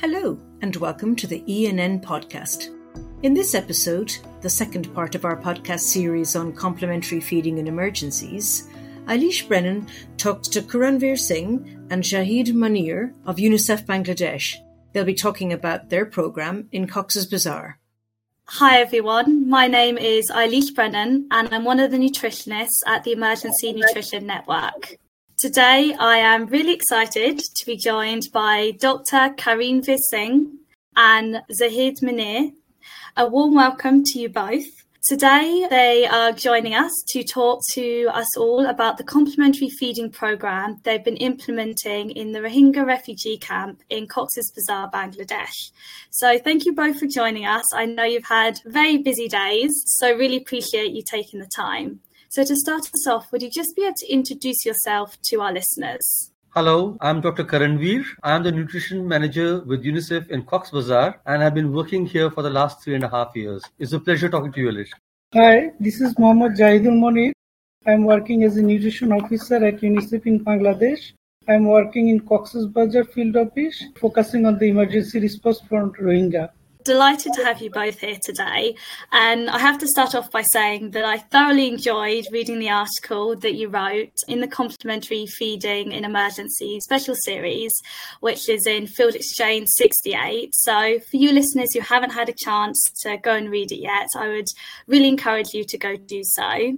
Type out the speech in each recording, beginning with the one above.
Hello, and welcome to the ENN podcast. In this episode, the second part of our podcast series on complementary feeding in emergencies, Eilish Brennan talks to Karanveer Singh and Zahid Munir of UNICEF Bangladesh. They'll be talking about their programme in Cox's Bazar. Hi everyone, my name is Eilish Brennan and I'm one of the nutritionists at the Emergency Nutrition Network. Today, I am really excited to be joined by Dr. Karanveer Singh and Zahid Munir. A warm welcome to you both. Today, they are joining us to talk to us all about the complementary feeding program they've been implementing in the Rohingya refugee camp in Cox's Bazar, Bangladesh. So, thank you both for joining us. I know you've had very busy days, so really appreciate you taking the time. So, to start us off, would you just be able to introduce yourself to our listeners? Hello, I'm Dr. Karanveer. I am the nutrition manager with UNICEF in Cox Bazar, and I've been working here for the last three and a half years. It's a pleasure talking to you, Alish. Hi, this is Mohammad Jahidul Monir. I'm working as a nutrition officer at UNICEF in Bangladesh. I'm working in Cox's Bazar field office, focusing on the emergency response for Rohingya. Delighted to have you both here today. And I have to start off by saying that I thoroughly enjoyed reading the article that you wrote in the Complementary Feeding in Emergency special series, which is in Field Exchange 68. So, for you listeners who haven't had a chance to go and read it yet, I would really encourage you to go do so.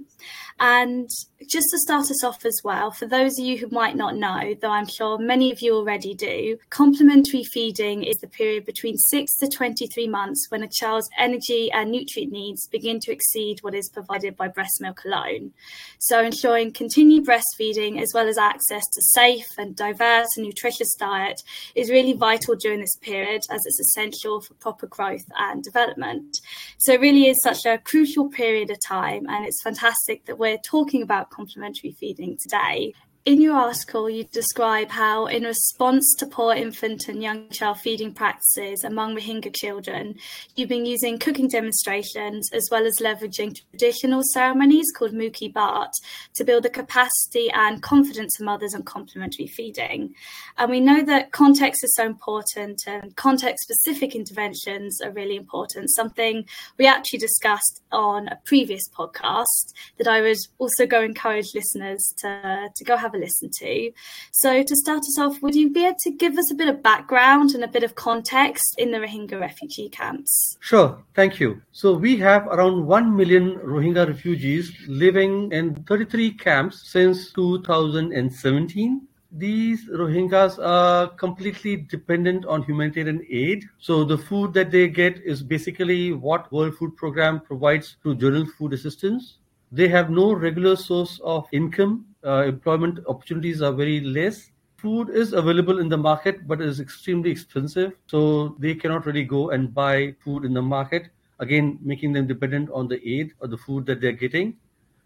And just to start us off as well, for those of you who might not know, though I'm sure many of you already do, complementary feeding is the period between 6 to 23 months when a child's energy and nutrient needs begin to exceed what is provided by breast milk alone. So, ensuring continued breastfeeding as well as access to safe and diverse and nutritious diet is really vital during this period as it's essential for proper growth and development. So, it really is such a crucial period of time, and it's fantastic that we're talking about complementary feeding today in your article, you describe how, in response to poor infant and young child feeding practices among Rohingya children, you've been using cooking demonstrations as well as leveraging traditional ceremonies called Muki Bhat to build the capacity and confidence of mothers on complementary feeding. And we know that context is so important and context specific interventions are really important, something we actually discussed on a previous podcast that I would also go encourage listeners to, to go have have a listen to. So, to start us off, would you be able to give us a bit of background and a bit of context in the Rohingya refugee camps? Sure, thank you. So, we have around 1 million Rohingya refugees living in 33 camps since 2017 these Rohingyas are completely dependent on humanitarian aid. So the food that they get is basically what World Food Program provides through general food assistance. They have no regular source of income uh, employment opportunities are very less. Food is available in the market, but is extremely expensive. So they cannot really go and buy food in the market, again, making them dependent on the aid or the food that they're getting.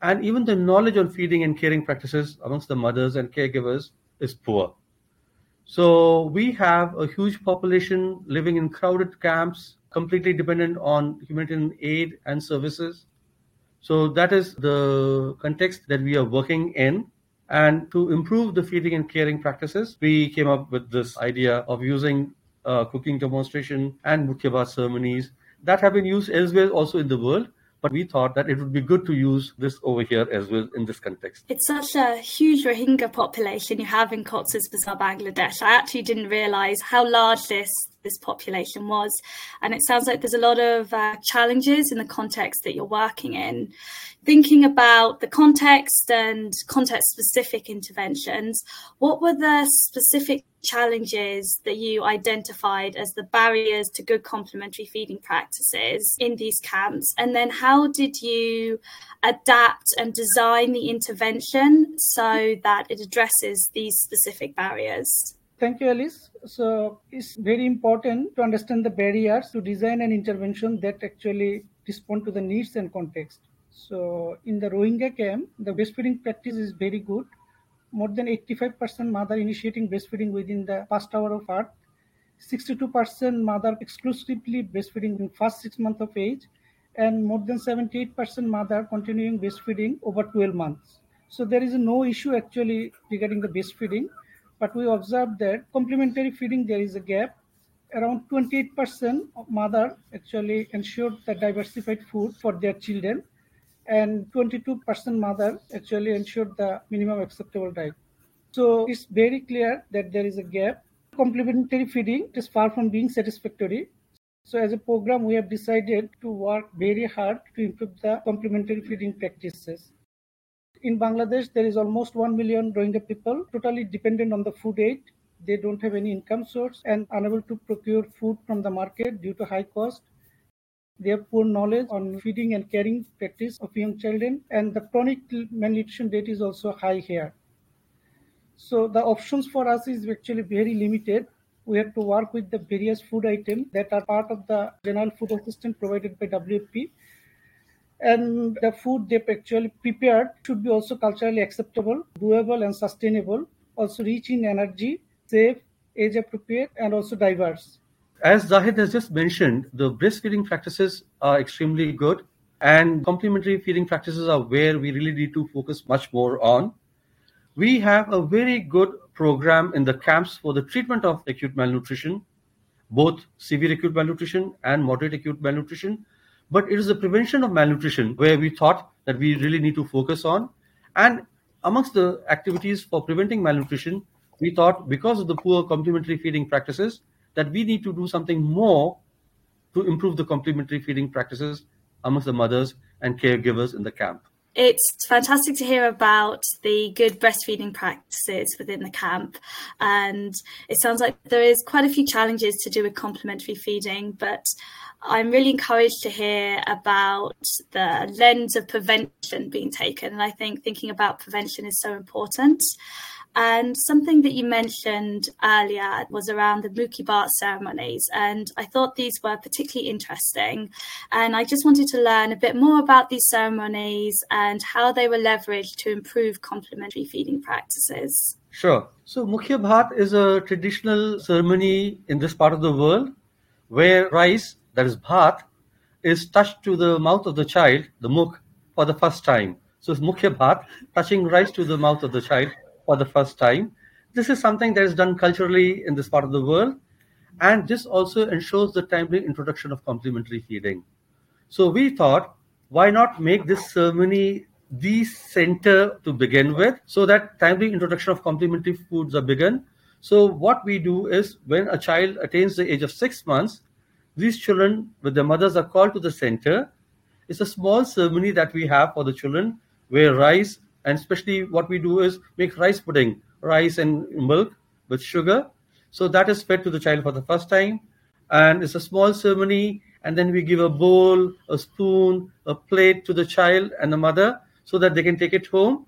And even the knowledge on feeding and caring practices amongst the mothers and caregivers is poor. So we have a huge population living in crowded camps, completely dependent on humanitarian aid and services. So that is the context that we are working in. And to improve the feeding and caring practices, we came up with this idea of using uh, cooking demonstration and Muki ceremonies that have been used elsewhere also in the world but we thought that it would be good to use this over here as well in this context. It's such a huge Rohingya population you have in Cox's Bazar, Bangladesh. I actually didn't realize how large this this population was. And it sounds like there's a lot of uh, challenges in the context that you're working in. Thinking about the context and context specific interventions, what were the specific challenges that you identified as the barriers to good complementary feeding practices in these camps? And then how did you adapt and design the intervention so that it addresses these specific barriers? Thank you, Alice. So it's very important to understand the barriers to design an intervention that actually respond to the needs and context. So in the Rohingya camp, the breastfeeding practice is very good. More than 85% mother initiating breastfeeding within the first hour of birth. 62% mother exclusively breastfeeding in first six months of age, and more than 78% mother continuing breastfeeding over 12 months. So there is no issue actually regarding the breastfeeding but we observed that complementary feeding there is a gap around 28% of mother actually ensured the diversified food for their children and 22% mother actually ensured the minimum acceptable diet. So it's very clear that there is a gap. Complementary feeding is far from being satisfactory. So as a program, we have decided to work very hard to improve the complementary feeding practices. In Bangladesh, there is almost 1 million Rohingya people totally dependent on the food aid they don't have any income source and unable to procure food from the market due to high cost. They have poor knowledge on feeding and caring practice of young children, and the chronic malnutrition rate is also high here. So the options for us is actually very limited. We have to work with the various food items that are part of the general food assistance provided by WFP. And the food they've actually prepared should be also culturally acceptable, doable, and sustainable, also rich in energy, safe, age appropriate, and also diverse. As Zahid has just mentioned, the breastfeeding practices are extremely good, and complementary feeding practices are where we really need to focus much more on. We have a very good program in the camps for the treatment of acute malnutrition, both severe acute malnutrition and moderate acute malnutrition. But it is the prevention of malnutrition where we thought that we really need to focus on. And amongst the activities for preventing malnutrition, we thought because of the poor complementary feeding practices that we need to do something more to improve the complementary feeding practices amongst the mothers and caregivers in the camp. It's fantastic to hear about the good breastfeeding practices within the camp. And it sounds like there is quite a few challenges to do with complementary feeding, but I'm really encouraged to hear about the lens of prevention being taken. And I think thinking about prevention is so important. And something that you mentioned earlier was around the Mukhi Bhat ceremonies. And I thought these were particularly interesting. And I just wanted to learn a bit more about these ceremonies and how they were leveraged to improve complementary feeding practices. Sure. So, Mukhya Bhat is a traditional ceremony in this part of the world where rice, that is bhat, is touched to the mouth of the child, the mukh, for the first time. So, it's Mukhya Bhat, touching rice to the mouth of the child for the first time. This is something that is done culturally in this part of the world, and this also ensures the timely introduction of complementary feeding. So we thought, why not make this ceremony the center to begin with, so that timely introduction of complementary foods are begun. So what we do is, when a child attains the age of six months, these children with their mothers are called to the center. It's a small ceremony that we have for the children where rice and especially what we do is make rice pudding, rice and milk with sugar. So that is fed to the child for the first time. And it's a small ceremony. And then we give a bowl, a spoon, a plate to the child and the mother so that they can take it home.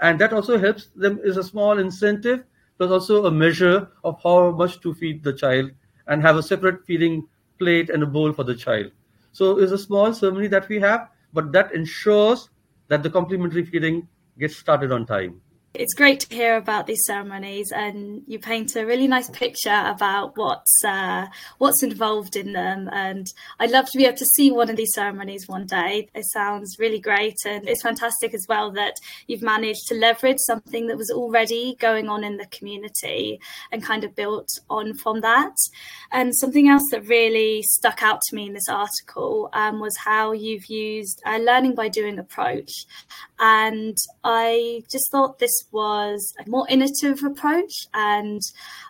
And that also helps them is a small incentive, but also a measure of how much to feed the child and have a separate feeding plate and a bowl for the child. So it's a small ceremony that we have, but that ensures that the complementary feeding gets started on time. It's great to hear about these ceremonies, and you paint a really nice picture about what's uh, what's involved in them. And I'd love to be able to see one of these ceremonies one day. It sounds really great, and it's fantastic as well that you've managed to leverage something that was already going on in the community and kind of built on from that. And something else that really stuck out to me in this article um, was how you've used a learning by doing approach, and I just thought this was a more innovative approach. And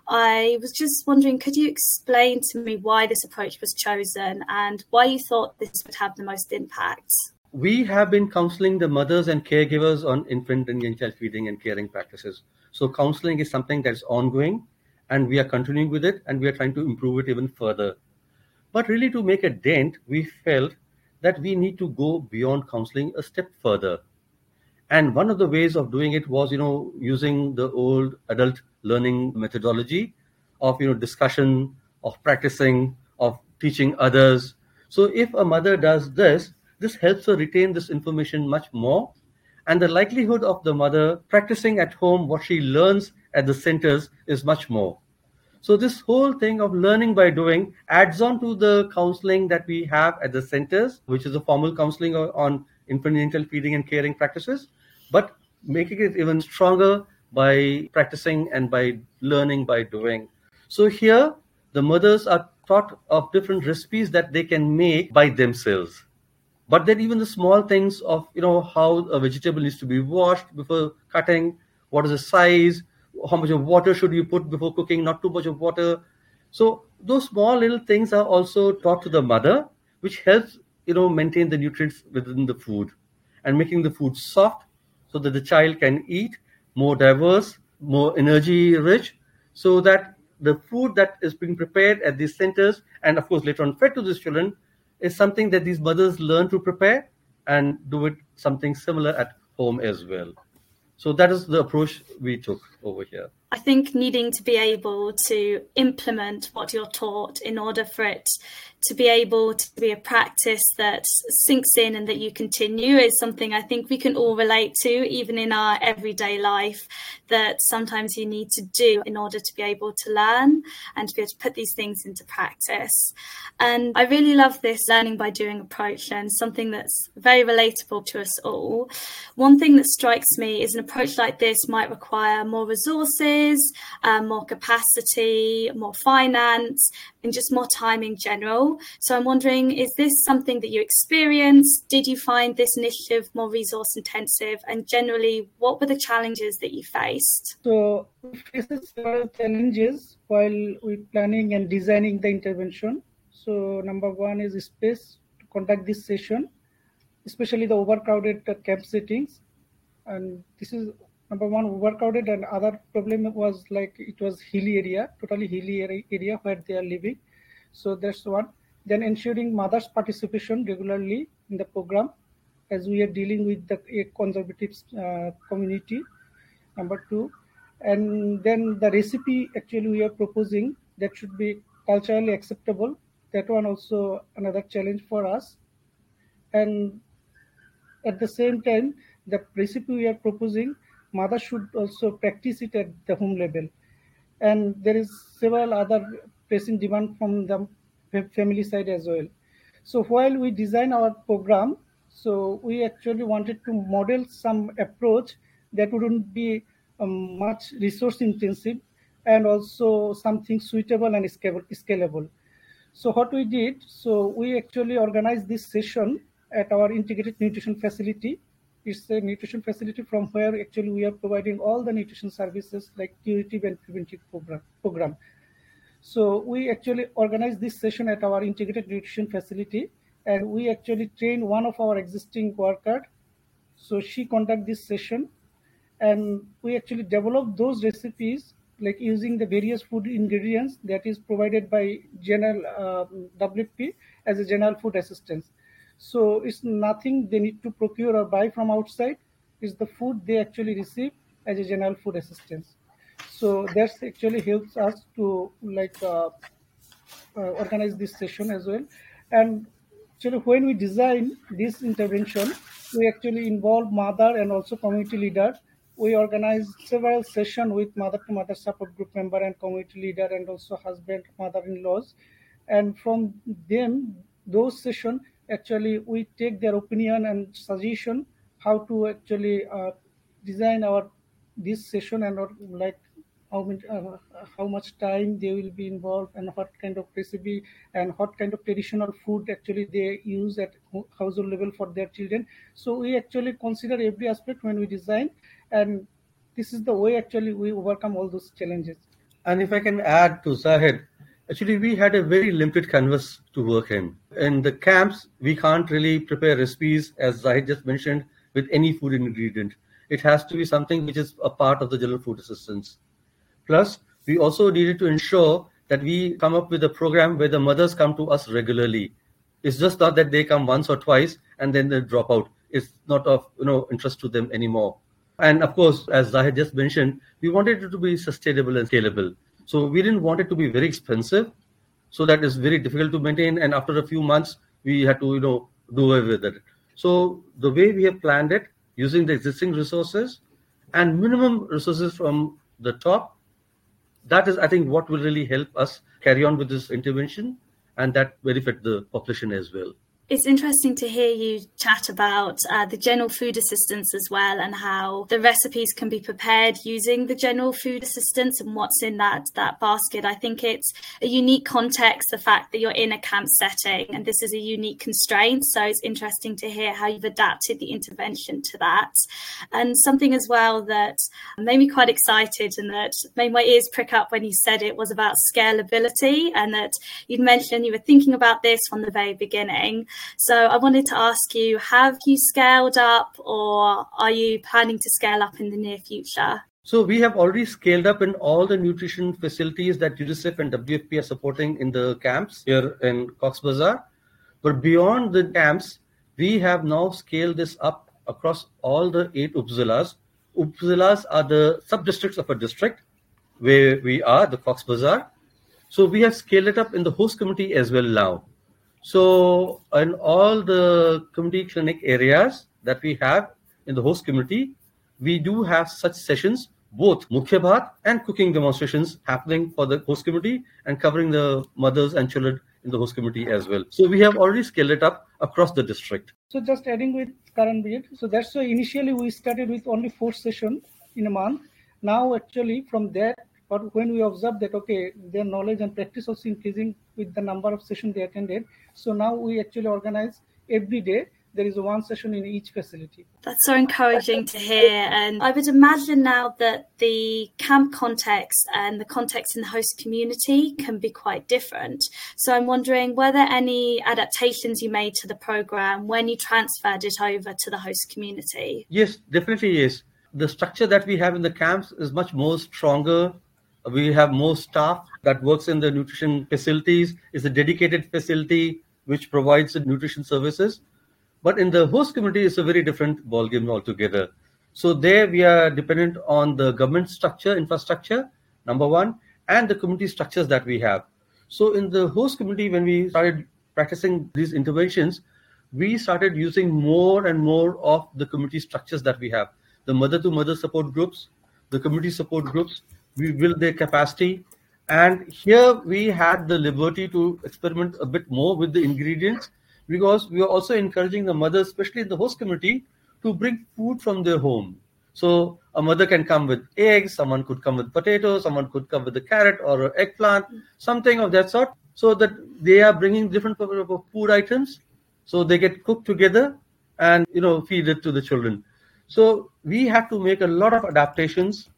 I was just wondering, could you explain to me why this approach was chosen and why you thought this would have the most impact? We have been counseling the mothers and caregivers on infant and young child feeding and caring practices. So, counseling is something that's ongoing, and we are continuing with it, and we are trying to improve it even further. But really, to make a dent, we felt that we need to go beyond counseling a step further and one of the ways of doing it was, you know, using the old adult learning methodology of, you know, discussion, of practicing, of teaching others. So if a mother does this, this helps her retain this information much more. And the likelihood of the mother practicing at home what she learns at the centers is much more. So this whole thing of learning by doing adds on to the counseling that we have at the centers, which is a formal counseling on infant feeding and caring practices but making it even stronger by practicing and by learning by doing. So here the mothers are taught of different recipes that they can make by themselves. But then even the small things of you know how a vegetable needs to be washed before cutting, what is the size, how much of water should you put before cooking, not too much of water. So those small little things are also taught to the mother, which helps you know maintain the nutrients within the food and making the food soft so that the child can eat more diverse, more energy rich, so that the food that is being prepared at these centers and of course later on fed to these children is something that these mothers learn to prepare and do it something similar at home as well. So that is the approach we took over here. I think needing to be able to implement what you're taught in order for it to be able to be a practice that sinks in and that you continue is something I think we can all relate to, even in our everyday life, that sometimes you need to do in order to be able to learn and to be able to put these things into practice. And I really love this learning by doing approach and something that's very relatable to us all. One thing that strikes me is an approach like this might require more resources, um, more capacity, more finance, and just more time in general. So I'm wondering, is this something that you experienced? Did you find this initiative more resource intensive? And generally, what were the challenges that you faced? So we faced several challenges while we planning and designing the intervention. So number one is space to conduct this session, especially the overcrowded uh, camp settings. And this is number one overcrowded and other problem was like it was hilly area totally hilly area where they are living so that's one then ensuring mothers participation regularly in the program as we are dealing with the conservative uh, community number two. And then the recipe actually we are proposing that should be culturally acceptable. That one also another challenge for us. And at the same time the recipe we are proposing mother should also practice it at the home level. And there is several other pressing demand from the family side as well. So while we design our program, so we actually wanted to model some approach that wouldn't be um, much resource intensive and also something suitable and scalable. So what we did, so we actually organized this session at our integrated nutrition facility it's a nutrition facility from where actually we are providing all the nutrition services like curative and preventive program. program. So we actually organized this session at our integrated nutrition facility and we actually trained one of our existing worker. So she conduct this session and we actually developed those recipes like using the various food ingredients that is provided by general uh, WFP as a general food assistance. So it's nothing they need to procure or buy from outside. It's the food they actually receive as a general food assistance. So that actually helps us to like uh, uh, organize this session as well. And actually, when we design this intervention, we actually involve mother and also community leader. We organize several sessions with mother-to-mother support group member and community leader and also husband, mother-in-laws. And from them, those sessions actually we take their opinion and suggestion how to actually uh, design our this session and or like how much, uh, how much time they will be involved and what kind of recipe and what kind of traditional food actually they use at household level for their children so we actually consider every aspect when we design and this is the way actually we overcome all those challenges and if i can add to zahid Actually, we had a very limited canvas to work in. In the camps, we can't really prepare recipes, as I just mentioned, with any food ingredient. It has to be something which is a part of the general food assistance. Plus, we also needed to ensure that we come up with a program where the mothers come to us regularly. It's just not that they come once or twice and then they drop out. It's not of you know interest to them anymore. And of course, as Zahid just mentioned, we wanted it to be sustainable and scalable. So we didn't want it to be very expensive, so that is very difficult to maintain. And after a few months, we had to you know do away with it. So the way we have planned it, using the existing resources and minimum resources from the top, that is, I think, what will really help us carry on with this intervention, and that benefit the population as well. It's interesting to hear you chat about uh, the general food assistance as well and how the recipes can be prepared using the general food assistance and what's in that that basket. I think it's a unique context, the fact that you're in a camp setting and this is a unique constraint. So it's interesting to hear how you've adapted the intervention to that. And something as well that made me quite excited and that made my ears prick up when you said it was about scalability and that you'd mentioned you were thinking about this from the very beginning. So I wanted to ask you have you scaled up or are you planning to scale up in the near future? So we have already scaled up in all the nutrition facilities that UNICEF and WFP are supporting in the camps here in Cox Bazar. But beyond the camps, we have now scaled this up across all the eight upzilas. Upzilas are the sub-districts of a district where we are, the Cox Bazar. So we have scaled it up in the host community as well now. So in all the community clinic areas that we have in the host community, we do have such sessions, both Mukhya Bhat and cooking demonstrations happening for the host community and covering the mothers and children in the host community as well. So we have already scaled it up across the district. So just adding with current budget. So that's why initially we started with only four sessions in a month. Now actually from that or when we observe that okay their knowledge and practice also increasing with the number of sessions they attended so now we actually organize every day there is one session in each facility. That's so encouraging to hear. And I would imagine now that the camp context and the context in the host community can be quite different. So I'm wondering, were there any adaptations you made to the program when you transferred it over to the host community? Yes, definitely yes. The structure that we have in the camps is much more stronger we have more staff that works in the nutrition facilities. It's a dedicated facility which provides the nutrition services. But in the host community, it's a very different ballgame altogether. So there we are dependent on the government structure, infrastructure, number one, and the community structures that we have. So in the host community, when we started practicing these interventions, we started using more and more of the community structures that we have. The mother-to-mother support groups, the community support groups, we build their capacity. And here we had the liberty to experiment a bit more with the ingredients because we are also encouraging the mothers, especially in the host community, to bring food from their home. So a mother can come with eggs, someone could come with potatoes, someone could come with a carrot or an eggplant, something of that sort, so that they are bringing different food items, so they get cooked together and you know feed it to the children. So we have to make a lot of adaptations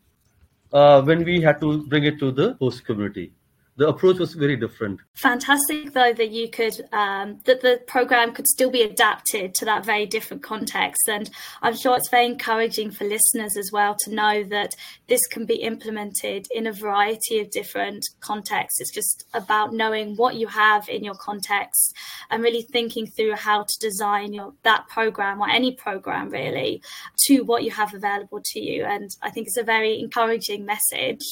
uh, when we had to bring it to the host community the approach was very different. Fantastic, though, that you could um, that the program could still be adapted to that very different context, and I'm sure it's very encouraging for listeners as well to know that this can be implemented in a variety of different contexts. It's just about knowing what you have in your context and really thinking through how to design your that program or any program really to what you have available to you. And I think it's a very encouraging message.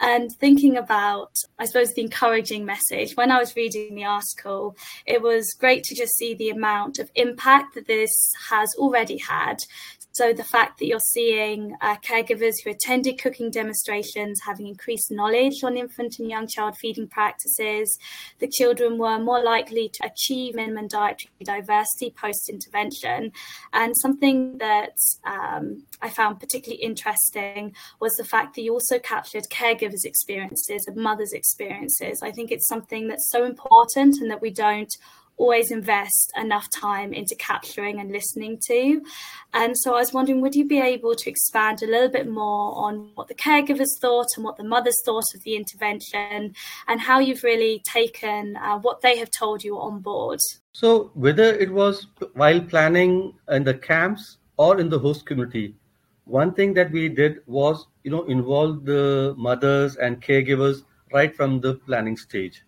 And thinking about, I suppose suppose the encouraging message. When I was reading the article, it was great to just see the amount of impact that this has already had. So the fact that you're seeing uh, caregivers who attended cooking demonstrations having increased knowledge on infant and young child feeding practices, the children were more likely to achieve minimum dietary diversity post intervention. And something that um, I found particularly interesting was the fact that you also captured caregivers' experiences and mothers' experiences. I think it's something that's so important and that we don't always invest enough time into capturing and listening to. And so I was wondering, would you be able to expand a little bit more on what the caregivers thought and what the mothers thought of the intervention and how you've really taken uh, what they have told you on board? So, whether it was while planning in the camps or in the host community, one thing that we did was, you know, involve the mothers and caregivers right from the planning stage.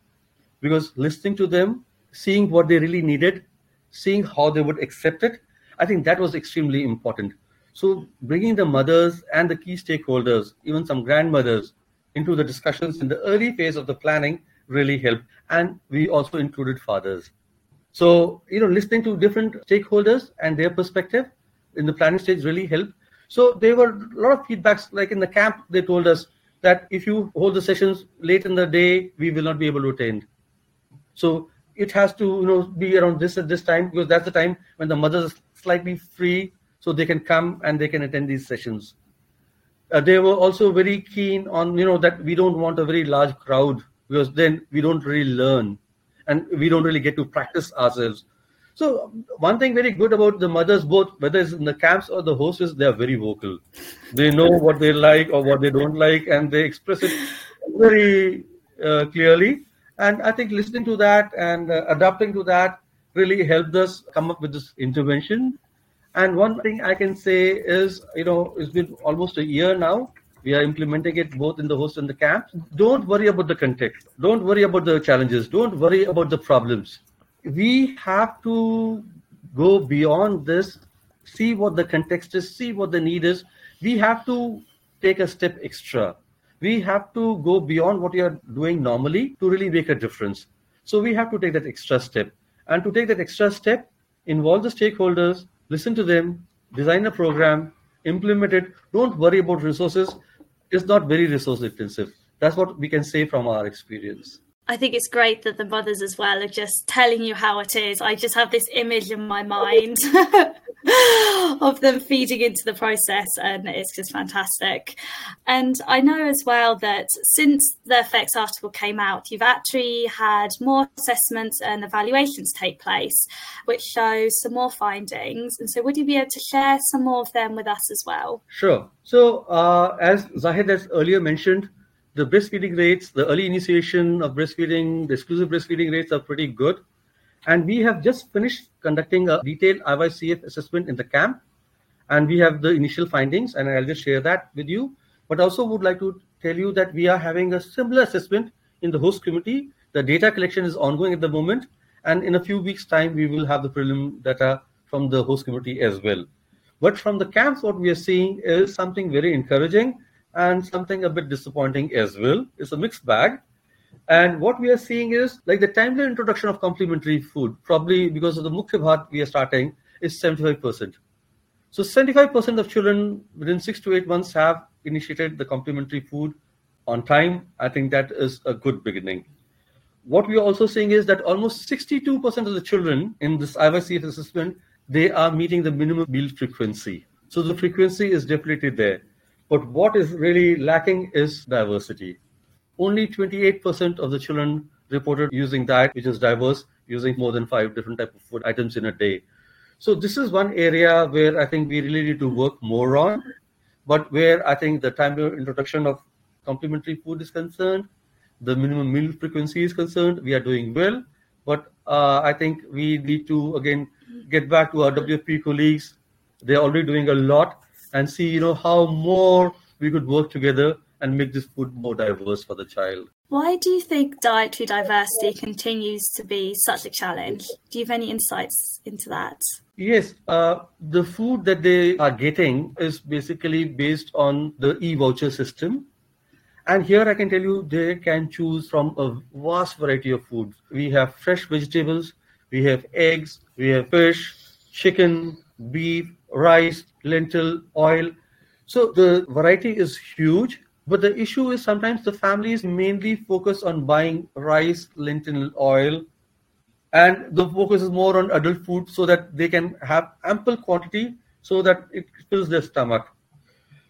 Because listening to them seeing what they really needed, seeing how they would accept it. I think that was extremely important. So bringing the mothers and the key stakeholders, even some grandmothers, into the discussions in the early phase of the planning really helped. And we also included fathers. So, you know, listening to different stakeholders and their perspective in the planning stage really helped. So there were a lot of feedbacks, like in the camp, they told us that if you hold the sessions late in the day, we will not be able to attend. So it has to you know be around this at this time because that's the time when the mothers are slightly free so they can come and they can attend these sessions. Uh, they were also very keen on you know that we don't want a very large crowd because then we don't really learn and we don't really get to practice ourselves. So one thing very good about the mothers both whether it's in the camps or the hostels they are very vocal. They know what they like or what they don't like and they express it very uh, clearly and i think listening to that and uh, adapting to that really helped us come up with this intervention and one thing I can say is, you know, it's been almost a year now. We are implementing it both in the host and the camps. Don't worry about the context. Don't worry about the challenges. Don't worry about the problems. We have to go beyond this, see what the context is, see what the need is. We have to take a step extra. We have to go beyond what we are doing normally to really make a difference. So we have to take that extra step. And to take that extra step, involve the stakeholders, listen to them, design a program, implement it. Don't worry about resources. It's not very resource intensive. That's what we can say from our experience. I think it's great that the mothers as well are just telling you how it is. I just have this image in my mind of them feeding into the process, and it's just fantastic. And I know as well that since the FEX article came out, you've actually had more assessments and evaluations take place, which shows some more findings. And so, would you be able to share some more of them with us as well? Sure. So, uh, as Zahid has earlier mentioned, the breastfeeding rates, the early initiation of breastfeeding, the exclusive breastfeeding rates are pretty good. And we have just finished conducting a detailed IYCF assessment in the camp. And we have the initial findings, and I'll just share that with you. But also would like to tell you that we are having a similar assessment in the host community. The data collection is ongoing at the moment. And in a few weeks' time, we will have the prelim data from the host community as well. But from the camps, what we are seeing is something very encouraging and something a bit disappointing as well. It's a mixed bag. And what we are seeing is like the timely introduction of complementary food, probably because of the Mukhya Bhat we are starting, is 75%. So 75% of children within six to eight months have initiated the complementary food on time. I think that is a good beginning. What we are also seeing is that almost 62% of the children in this IYCF assessment, they are meeting the minimum meal frequency. So the frequency is definitely there. But what is really lacking is diversity. Only 28% of the children reported using diet which is diverse, using more than five different type of food items in a day. So this is one area where I think we really need to work more on, but where I think the time introduction of complementary food is concerned, the minimum meal frequency is concerned, we are doing well. But uh, I think we need to again get back to our WFP colleagues. They're already doing a lot and see you know how more we could work together and make this food more diverse for the child. Why do you think dietary diversity continues to be such a challenge? Do you have any insights into that? Yes, uh, the food that they are getting is basically based on the e voucher system. And here I can tell you they can choose from a vast variety of foods. We have fresh vegetables, we have eggs, we have fish, chicken, beef, rice, lentil, oil. So the variety is huge, but the issue is sometimes the families mainly focus on buying rice, lentil, oil, and the focus is more on adult food so that they can have ample quantity so that it fills their stomach.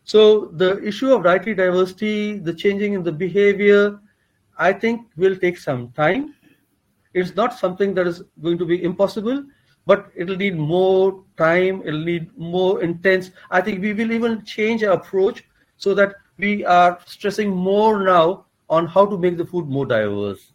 So the issue of dietary diversity, the changing in the behavior, I think will take some time. It's not something that is going to be impossible, but it'll need more time, it'll need more intense. I think we will even change our approach so that we are stressing more now on how to make the food more diverse.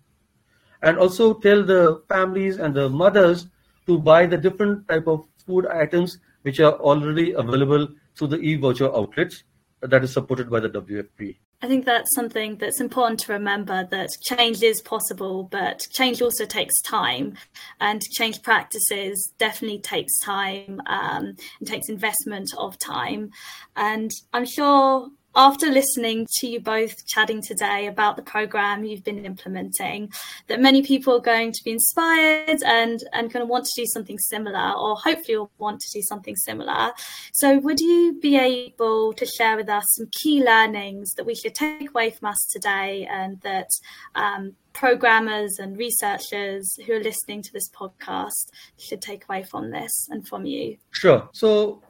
And also tell the families and the mothers to buy the different type of food items which are already available through the e-voucher outlets that is supported by the WFP. I think that's something that's important to remember that change is possible, but change also takes time, and change practices definitely takes time um, and takes investment of time. And I'm sure after listening to you both chatting today about the program you've been implementing, that many people are going to be inspired and, and kind of want to do something similar, or hopefully will want to do something similar. So, would you be able to share with us some key learnings that we should take away from us today and that um, programmers and researchers who are listening to this podcast should take away from this and from you? Sure. So,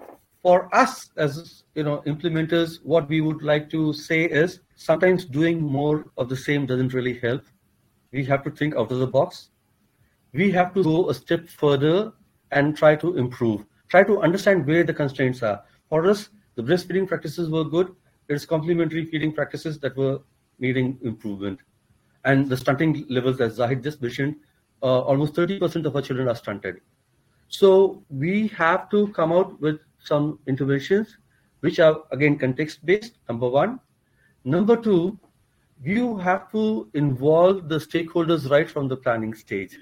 for us as you know implementers what we would like to say is sometimes doing more of the same doesn't really help. We have to think out of the box. We have to go a step further and try to improve try to understand where the constraints are. For us the breastfeeding practices were good. It's complementary feeding practices that were needing improvement. And the stunting levels as zahid just mentioned uh, almost 30% of our children are stunted. So we have to come out with some interventions which are again context based number one. Number two you have to involve the stakeholders right from the planning stage.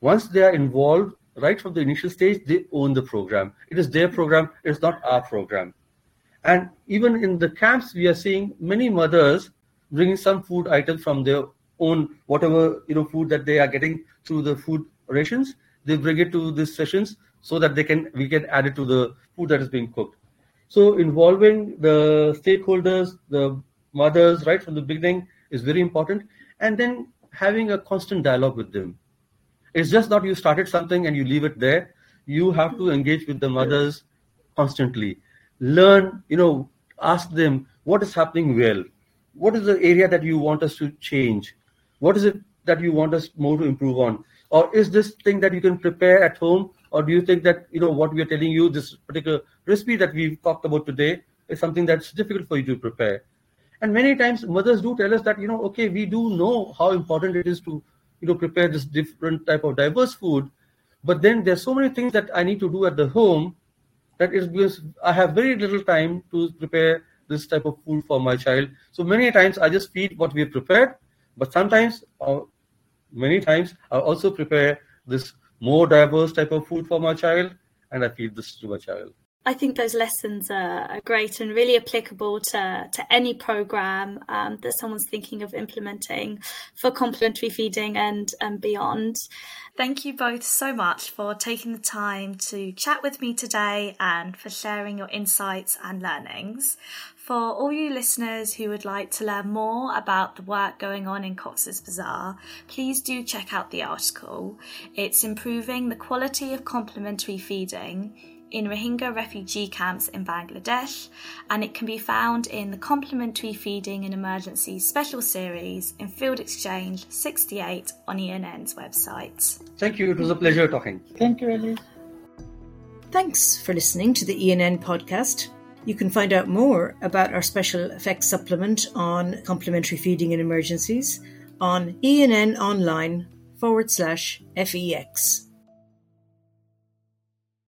Once they are involved right from the initial stage they own the program. It is their program it's not our program. And even in the camps we are seeing many mothers bringing some food items from their own whatever you know food that they are getting through the food rations. They bring it to these sessions so that they can we can add it to the food that is being cooked. So involving the stakeholders, the mothers, right from the beginning is very important, and then having a constant dialogue with them. It's just not you started something and you leave it there. You have to engage with the mothers constantly. Learn, you know, ask them what is happening well. What is the area that you want us to change? What is it that you want us more to improve on? Or is this thing that you can prepare at home or do you think that you know what we are telling you this particular recipe that we've talked about today is something that's difficult for you to prepare? And many times mothers do tell us that you know okay we do know how important it is to you know prepare this different type of diverse food but then there's so many things that i need to do at the home that is because i have very little time to prepare this type of food for my child. So many times i just feed what we've prepared but sometimes or uh, many times i also prepare this more diverse type of food for my child and I feed this to my child. I think those lessons are, great and really applicable to, to any program um, that someone's thinking of implementing for complementary feeding and, and beyond. Thank you both so much for taking the time to chat with me today and for sharing your insights and learnings. For all you listeners who would like to learn more about the work going on in Cox's Bazar, please do check out the article. It's improving the quality of complementary feeding in Rohingya refugee camps in Bangladesh, and it can be found in the Complementary Feeding in Emergency special series in Field Exchange 68 on ENN's website. Thank you. It was a pleasure talking. Thank you, Alice. Thanks for listening to the ENN podcast. You can find out more about our special FEX supplement on complementary feeding in emergencies on ENN online forward slash FEX.